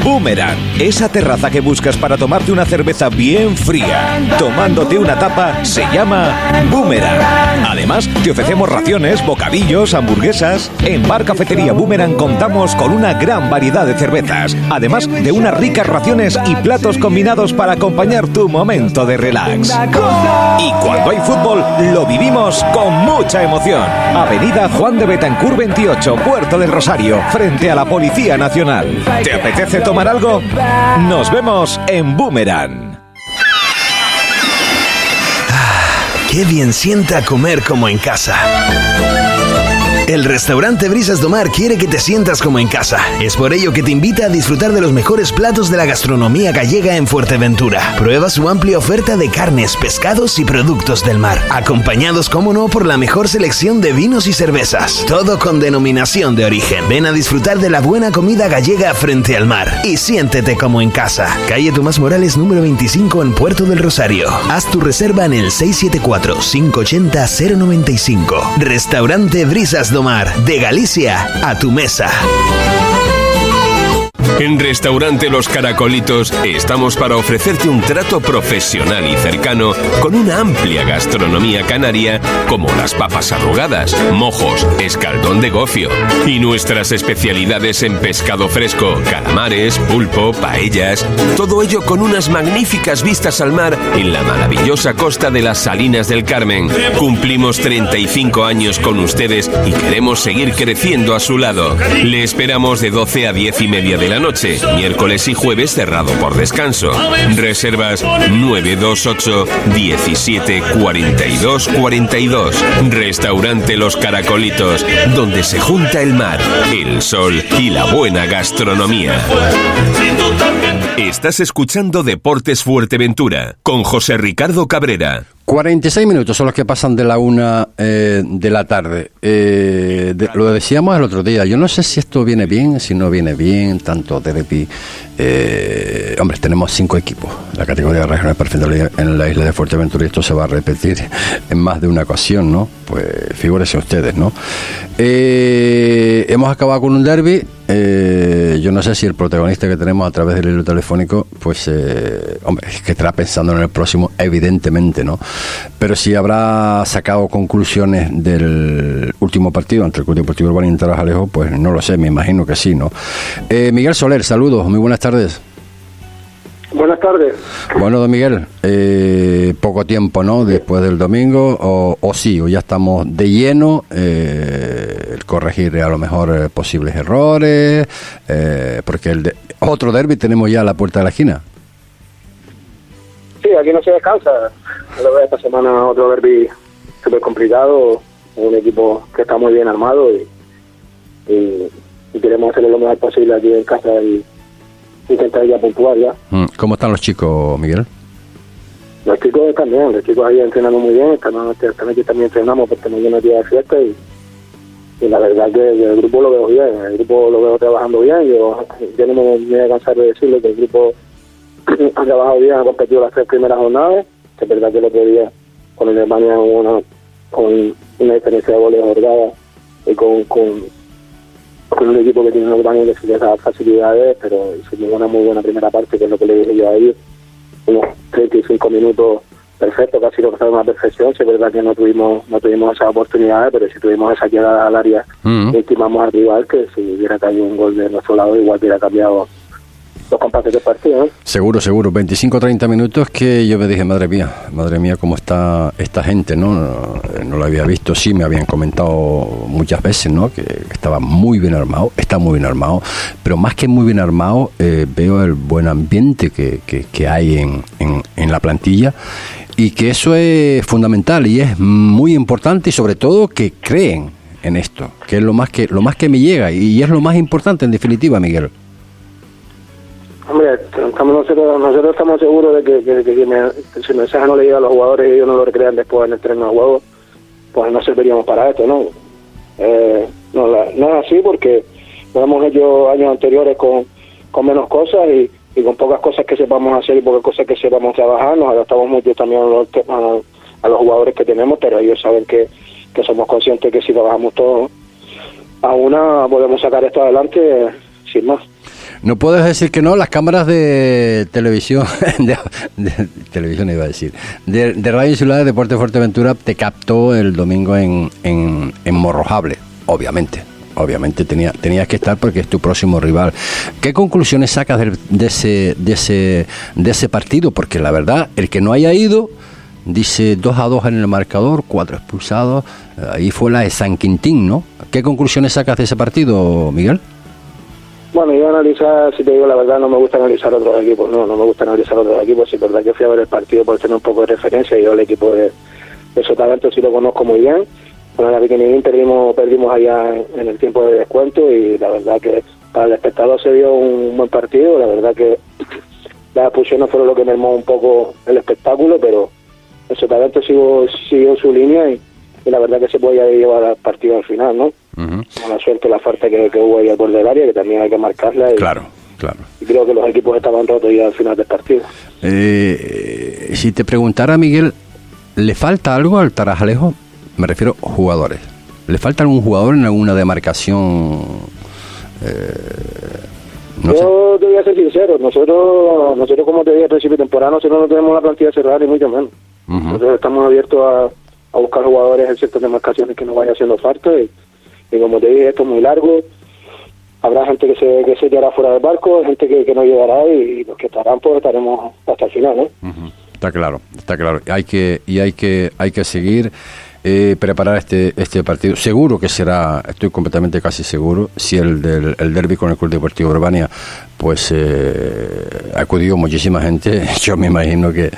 Boomerang. Esa terraza que buscas para tomarte una cerveza bien fría, tomándote una tapa, se llama Boomerang. Además, te ofrecemos raciones, bocadillos, hamburguesas. En Bar Cafetería Boomerang contamos con una gran variedad de cervezas, además de unas ricas raciones y platos combinados para acompañar tu momento de relax. Y cuando hay fútbol, lo vivimos con mucha emoción. Avenida Juan de Betancur 28, Puerto del Rosario, frente a la Policía Nacional. ¿Te apetece tomar algo? Nos vemos en Boomerang. Qué bien sienta comer como en casa. El restaurante Brisas do Mar quiere que te sientas como en casa. Es por ello que te invita a disfrutar de los mejores platos de la gastronomía gallega en Fuerteventura. Prueba su amplia oferta de carnes, pescados y productos del mar, acompañados, como no, por la mejor selección de vinos y cervezas. Todo con denominación de origen. Ven a disfrutar de la buena comida gallega frente al mar y siéntete como en casa. Calle Tomás Morales número 25 en Puerto del Rosario. Haz tu reserva en el 674-580-095. Restaurante Brisas do de Galicia a tu mesa. En Restaurante Los Caracolitos estamos para ofrecerte un trato profesional y cercano con una amplia gastronomía canaria como las papas arrugadas, mojos, escaldón de gofio y nuestras especialidades en pescado fresco, calamares, pulpo, paellas, todo ello con unas magníficas vistas al mar en la maravillosa costa de las Salinas del Carmen. Cumplimos 35 años con ustedes y queremos seguir creciendo a su lado. Le esperamos de 12 a 10 y media de la noche, miércoles y jueves cerrado por descanso. Reservas 928 17 42 42. Restaurante Los Caracolitos, donde se junta el mar, el sol y la buena gastronomía. Estás escuchando Deportes Fuerteventura con José Ricardo Cabrera. 46 minutos son los que pasan de la una eh, de la tarde. Eh, lo decíamos el otro día. Yo no sé si esto viene bien, si no viene bien, tanto Derby. Eh, hombre, tenemos cinco equipos. La categoría regional perfecta en la isla de Fuerteventura y esto se va a repetir en más de una ocasión, ¿no? Pues figúrense ustedes, ¿no? Eh, hemos acabado con un derby. Eh, yo no sé si el protagonista que tenemos a través del hilo telefónico, pues, eh, hombre, es que estará pensando en el próximo, evidentemente, ¿no? Pero si habrá sacado conclusiones del último partido entre el Club Deportivo Urbano y Interajalejo, pues no lo sé, me imagino que sí, ¿no? Miguel Soler, saludos, muy buenas tardes. Buenas tardes. Bueno, don Miguel, eh, poco tiempo, ¿no? Después del domingo, o, o sí, o ya estamos de lleno, eh, el corregir a lo mejor eh, posibles errores, eh, porque el de- otro derby tenemos ya a la puerta de la esquina. Sí, aquí no se descansa. Esta semana otro derby súper complicado, un equipo que está muy bien armado y, y, y queremos hacerlo lo mejor posible aquí en casa y intentar ya puntuar ya. Mm, ¿Cómo están los chicos, Miguel? Los chicos también, los chicos ahí entrenando muy bien, están, están aquí también entrenamos porque mañana es día de fiesta y, y la verdad que el grupo lo veo bien, el grupo lo veo trabajando bien, yo, yo no me voy a cansar de decirlo que el grupo ha trabajado bien, ha competido las tres primeras jornadas, que es verdad que el otro día con Alemania una, con una diferencia de goles holgada y con, con, con un equipo que tiene un Alemania que da facilidades, pero hicimos una muy buena primera parte, que es lo que le dije yo a ellos, unos 35 minutos perfectos, casi lo pasaron a la perfección, sí es verdad que no tuvimos no tuvimos esas oportunidades, pero si tuvimos esa llegada al área, estimamos al rival que si hubiera caído un gol de nuestro lado igual hubiera cambiado del partido. ¿no? Seguro, seguro. 25-30 minutos que yo me dije, madre mía, madre mía, cómo está esta gente, ¿no? No, lo había visto, sí, me habían comentado muchas veces, ¿no? Que estaba muy bien armado, está muy bien armado, pero más que muy bien armado, eh, veo el buen ambiente que, que, hay en, en, en la plantilla y que eso es fundamental y es muy importante y sobre todo que creen en esto, que es lo más que, lo más que me llega y es lo más importante en definitiva, Miguel. Hombre, estamos nosotros, nosotros estamos seguros de que, me- si el mensaje no le llega a los jugadores y ellos no lo recrean después en el terreno de juego, pues no serviríamos para esto, ¿no? Eh, no, la- no es así porque lo hemos hecho años anteriores con, con menos cosas y, con pocas cosas que sepamos hacer y pocas cosas que sepamos trabajar. Nos adaptamos mucho también a los, a los jugadores que tenemos, pero ellos saben que, que somos conscientes que si trabajamos todos a una podemos sacar esto adelante eh, sin más. No puedes decir que no, las cámaras de televisión, de, de- televisión iba a decir, de, de Radio Insular de Deporte Fuerteventura te captó el domingo en, en, en Morrojable, obviamente. Obviamente tenía, tenías que estar porque es tu próximo rival. ¿Qué conclusiones sacas del- de, ese, de, ese, de ese partido? Porque la verdad, el que no haya ido, dice 2 a 2 en el marcador, cuatro expulsados. Ahí fue la de San Quintín, ¿no? ¿Qué conclusiones sacas de ese partido, Miguel? Bueno, yo analizar, si te digo la verdad, no me gusta analizar otros equipos, no, no me gusta analizar otros equipos, si es verdad que fui a ver el partido por tener un poco de referencia, yo el equipo de, de Sotavento sí lo conozco muy bien, con la Pequeñín perdimos, perdimos allá en, el tiempo de descuento y la verdad que para el espectador se dio un buen partido, la verdad que las expulsiones fueron lo que mermó un poco el espectáculo, pero el Sotavento siguió, siguió su línea y, y la verdad que se podía llevar al partido al final, ¿no? Con la suerte la falta que, que hubo ahí al borde del área, que también hay que marcarla. Y, Claro, claro. y creo que los equipos estaban rotos ya al final del partido. Eh, si te preguntara, Miguel, ¿le falta algo al Tarajalejo? Me refiero a jugadores. ¿Le falta algún jugador en alguna demarcación? Eh, no sé. Yo te voy a ser sincero, nosotros, nosotros como te dije al principio de temporada, nosotros no tenemos la plantilla cerrada ni mucho menos. Nosotros estamos abiertos a, a buscar jugadores en ciertas demarcaciones que nos vaya haciendo falta y, y como te dije, esto es muy largo. Habrá gente que se, que se quedará fuera del barco, gente que, no llegará y, los que estarán pues estaremos hasta el final, ¿no? Está claro, está claro. Hay que y hay que hay que seguir eh, preparar este este partido. Seguro que será, estoy completamente casi seguro, si el del el derby con el Club Deportivo Urbania, pues eh, acudió muchísima gente. Yo me imagino que,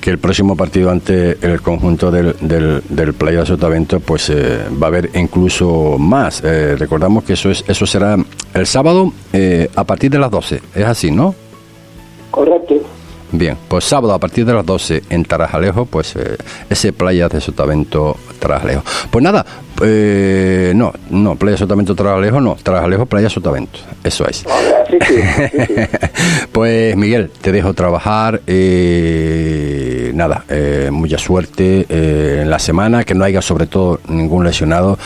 que el próximo partido ante el conjunto del del, del Playa Sotavento, pues eh, va a haber incluso más. Eh, recordamos que eso es eso será el sábado eh, a partir de las 12. Es así, ¿no? Bien, pues sábado a partir de las 12 en Tarajalejo, pues eh, ese Playa de Sotavento Tarajalejo. Pues nada, eh, no, no, Playa Sotavento Tarajalejo, no, Tarajalejo, Playa Sotavento, eso es. pues Miguel, te dejo trabajar, eh, nada, eh, mucha suerte eh, en la semana, que no haya sobre todo ningún lesionado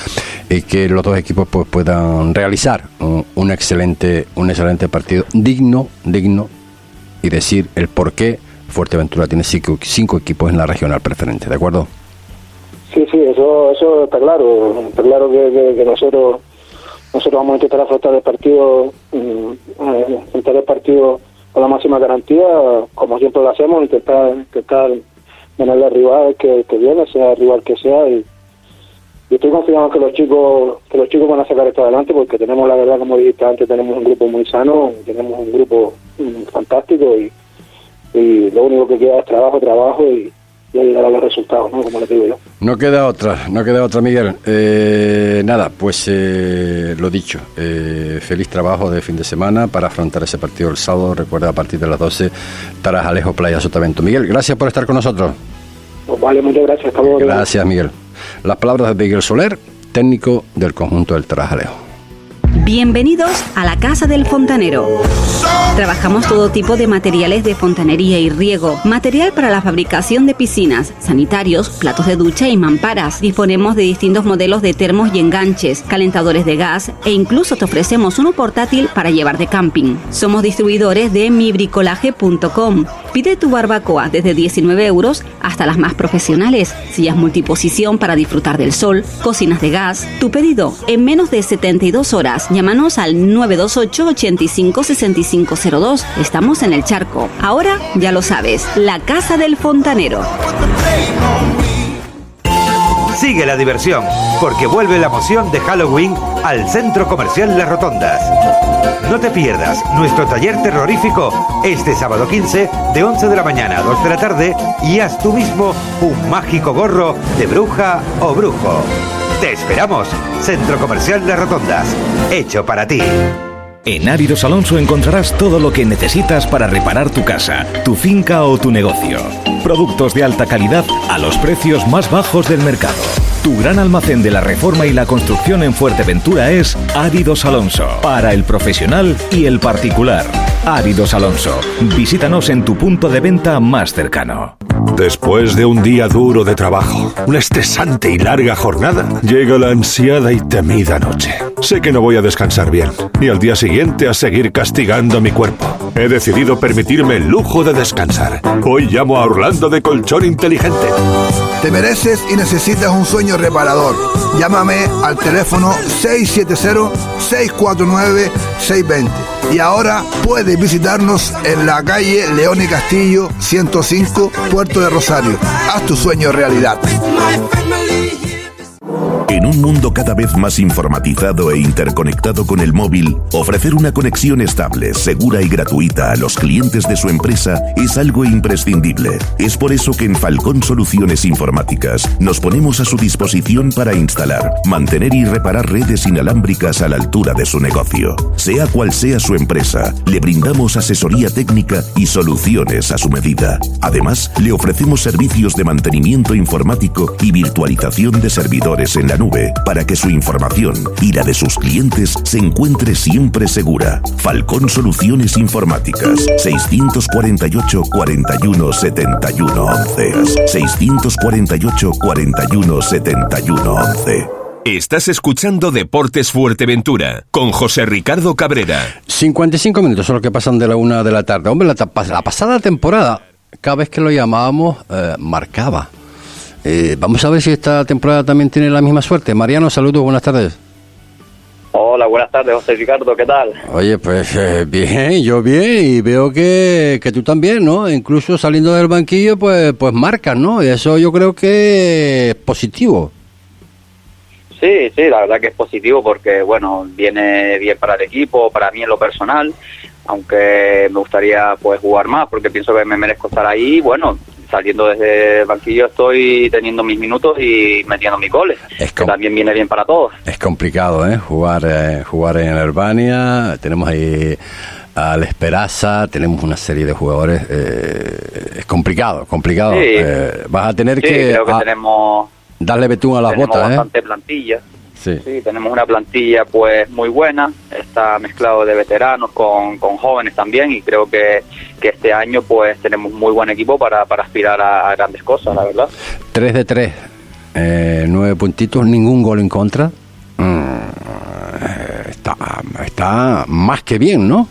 y que los dos equipos pues puedan realizar un, un excelente, un excelente partido, digno, digno y decir el por qué Fuerteventura tiene cinco, cinco equipos en la regional preferente, ¿de acuerdo? Sí, sí, eso, eso está claro. Está claro que, nosotros nosotros vamos a intentar afrontar el partido, mm, eh, intentar el partido con la máxima garantía, como siempre lo hacemos, intentar intentar ganarle al rival que, que viene, sea el rival que sea. Y, y estoy confiado que los chicos que los chicos van a sacar esto adelante porque tenemos, la verdad, como dijiste antes, tenemos un grupo muy sano, tenemos un grupo fantástico y, y lo único que queda es trabajo, trabajo y, y llegar a los resultados, ¿no? Como les digo yo. No queda otra, no queda otra, Miguel. Eh, nada, pues eh, lo dicho, eh, feliz trabajo de fin de semana para afrontar ese partido el sábado. Recuerda, a partir de las 12, Tarajalejo, Playa Sotavento. Miguel, gracias por estar con nosotros. Pues vale, muchas gracias. Hasta luego. Gracias, Miguel. Las palabras de Miguel Soler, técnico del conjunto del Tarajalejo. Bienvenidos a la Casa del Fontanero. Trabajamos todo tipo de materiales de fontanería y riego, material para la fabricación de piscinas, sanitarios, platos de ducha y mamparas. Disponemos de distintos modelos de termos y enganches, calentadores de gas e incluso te ofrecemos uno portátil para llevar de camping. Somos distribuidores de mibricolaje.com. Pide tu barbacoa desde 19 euros hasta las más profesionales, sillas multiposición para disfrutar del sol, cocinas de gas. Tu pedido en menos de 72 horas. Llámanos al 928 85 6502. Estamos en el charco. Ahora ya lo sabes, la Casa del Fontanero. Sigue la diversión, porque vuelve la emoción de Halloween al Centro Comercial Las Rotondas. No te pierdas nuestro taller terrorífico este sábado 15 de 11 de la mañana a 2 de la tarde y haz tú mismo un mágico gorro de bruja o brujo. Te esperamos, Centro Comercial Las Rotondas, hecho para ti. En Áridos Alonso encontrarás todo lo que necesitas para reparar tu casa, tu finca o tu negocio. Productos de alta calidad a los precios más bajos del mercado. Tu gran almacén de la reforma y la construcción en Fuerteventura es Áridos Alonso, para el profesional y el particular. Áridos Alonso. Visítanos en tu punto de venta más cercano. Después de un día duro de trabajo, una estresante y larga jornada, llega la ansiada y temida noche. Sé que no voy a descansar bien y al día siguiente a seguir castigando mi cuerpo. He decidido permitirme el lujo de descansar. Hoy llamo a Orlando de Colchón Inteligente. Te mereces y necesitas un sueño reparador. Llámame al teléfono 670-649-620. Y ahora puedes visitarnos en la calle León y Castillo 105, Puerto de Rosario. Haz tu sueño realidad. En un mundo cada vez más informatizado e interconectado con el móvil, ofrecer una conexión estable, segura y gratuita a los clientes de su empresa es algo imprescindible. Es por eso que en Falcón Soluciones Informáticas nos ponemos a su disposición para instalar, mantener y reparar redes inalámbricas a la altura de su negocio. Sea cual sea su empresa, le brindamos asesoría técnica y soluciones a su medida. Además, le ofrecemos servicios de mantenimiento informático y virtualización de servidores en la nube para que su información y la de sus clientes se encuentre siempre segura. Falcón Soluciones Informáticas 648 41 71 11 648 41 71 11 Estás escuchando Deportes Fuerteventura con José Ricardo Cabrera. 55 minutos son los que pasan de la una de la tarde. Hombre, la, pasada temporada, cada vez que lo llamábamos, eh, marcaba. Eh, vamos a ver si esta temporada también tiene la misma suerte. Mariano, saludos, buenas tardes. Hola, buenas tardes, José Ricardo, ¿qué tal? Oye, pues eh, bien, yo bien, y veo que, que tú también, ¿no? Incluso saliendo del banquillo, pues, pues marcas, ¿no? Y eso yo creo que es positivo. Sí, sí, la verdad que es positivo porque, bueno, viene bien para el equipo, para mí en lo personal, aunque me gustaría pues jugar más porque pienso que me merezco estar ahí. Bueno, saliendo desde el banquillo estoy teniendo mis minutos y metiendo mis goles, que también viene bien para todos. Es complicado, ¿eh? Jugar, eh, jugar en Albania. Tenemos ahí al Esperaza, tenemos una serie de jugadores. eh, es complicado, complicado. Sí. Eh, vas a tener Sí, que, creo que tenemos, darle betún a las tenemos botas, ¿eh? bastante plantilla. Sí. Sí, tenemos una plantilla pues muy buena, está mezclado de veteranos con, con jóvenes también y creo que, que este año pues tenemos muy buen equipo para, para aspirar a, a grandes cosas, la verdad. 3 de 3, eh, 9 puntitos, ningún gol en contra. Mm, eh, está, está más que bien, ¿no?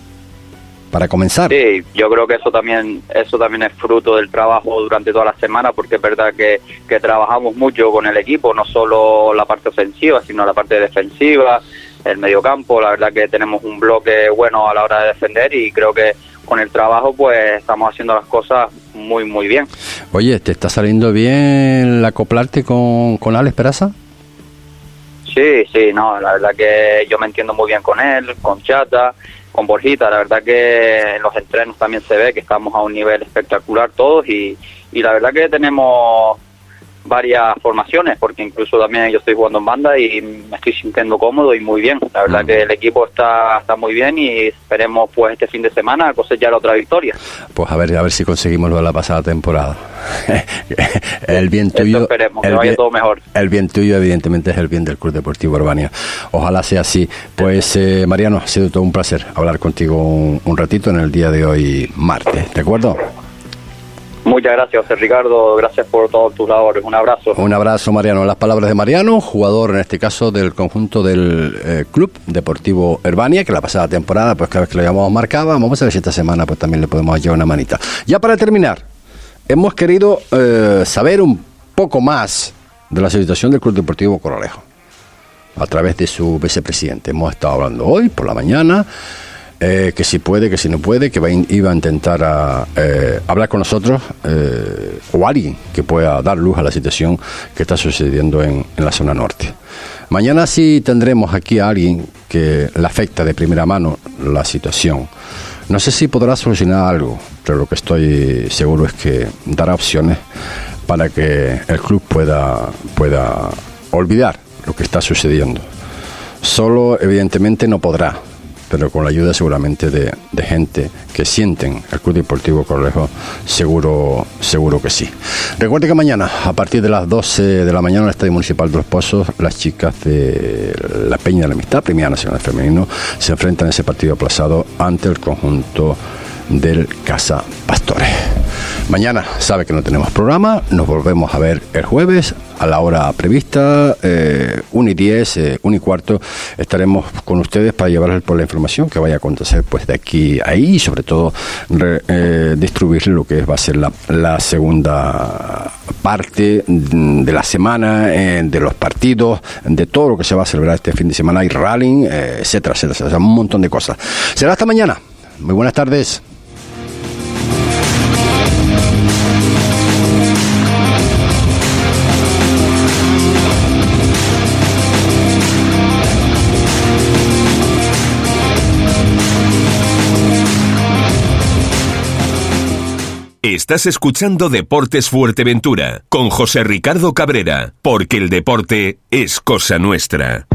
Para comenzar. Sí, yo creo que eso también eso también es fruto del trabajo durante toda la semana porque es verdad que, que trabajamos mucho con el equipo, no solo la parte ofensiva, sino la parte defensiva, el mediocampo, la verdad que tenemos un bloque bueno a la hora de defender y creo que con el trabajo pues estamos haciendo las cosas muy muy bien. Oye, ¿te está saliendo bien el acoplarte con, con Alex Peraza? Sí, sí, no, la verdad que yo me entiendo muy bien con él, con Chata, con Borjita, la verdad que en los entrenos también se ve que estamos a un nivel espectacular todos y, y la verdad que tenemos varias formaciones, porque incluso también yo estoy jugando en banda y me estoy sintiendo cómodo y muy bien. La verdad que el equipo está, está muy bien y esperemos pues este fin de semana cosechar otra victoria. Pues a ver, a ver si conseguimos lo de la pasada temporada. el bien tuyo. esperemos, que el vaya bien- todo mejor. El bien tuyo, evidentemente, es el bien del Club Deportivo Urbania. Ojalá sea así. Pues, eh, Mariano, ha sido todo un placer hablar contigo un, un ratito en el día de hoy, martes. ¿De acuerdo? Muchas gracias, Ricardo, gracias por todos tus labores. Un abrazo. Un abrazo, Mariano. Las palabras de Mariano, jugador en este caso del conjunto del eh, Club Deportivo Herbania, que la pasada temporada, pues cada vez que lo llamamos marcaba. Vamos a ver si esta semana pues también le podemos llevar una manita. Ya para terminar, hemos querido eh, saber un poco más de la situación del Club Deportivo Coralejo a través de su vicepresidente. Hemos estado hablando hoy por la mañana. Eh, que si puede, que si no puede, que va iba a intentar eh, hablar con nosotros eh, o alguien que pueda dar luz a la situación que está sucediendo en, en la zona norte. Mañana sí tendremos aquí a alguien que le afecta de primera mano la situación. No sé si podrá solucionar algo, pero lo que estoy seguro es que dará opciones para que el club pueda, pueda olvidar lo que está sucediendo. Solo, evidentemente, no podrá, pero con la ayuda seguramente de, de gente que sienten el Club Deportivo Corlejo, seguro, seguro que sí. Recuerde que mañana, a partir de las 12 de la mañana, en el Estadio Municipal de Los Pozos, las chicas de la Peña de la Amistad, Primera Nacional Femenino, se enfrentan en ese partido aplazado ante el conjunto del Casa Pastores. Mañana sabe que no tenemos programa, nos volvemos a ver el jueves a la hora prevista, eh, 1 y 10, eh, 1 y cuarto, estaremos con ustedes para llevarles por la información que vaya a acontecer pues de aquí a ahí y sobre todo re- eh, distribuir lo que va a ser la, segunda parte de la semana, eh, de los partidos, de todo lo que se va a celebrar este fin de semana, y rally, eh, etcétera, etcétera, etcétera, un montón de cosas. Será hasta mañana. Muy buenas tardes. Estás escuchando Deportes Fuerteventura con José Ricardo Cabrera, porque el deporte es cosa nuestra.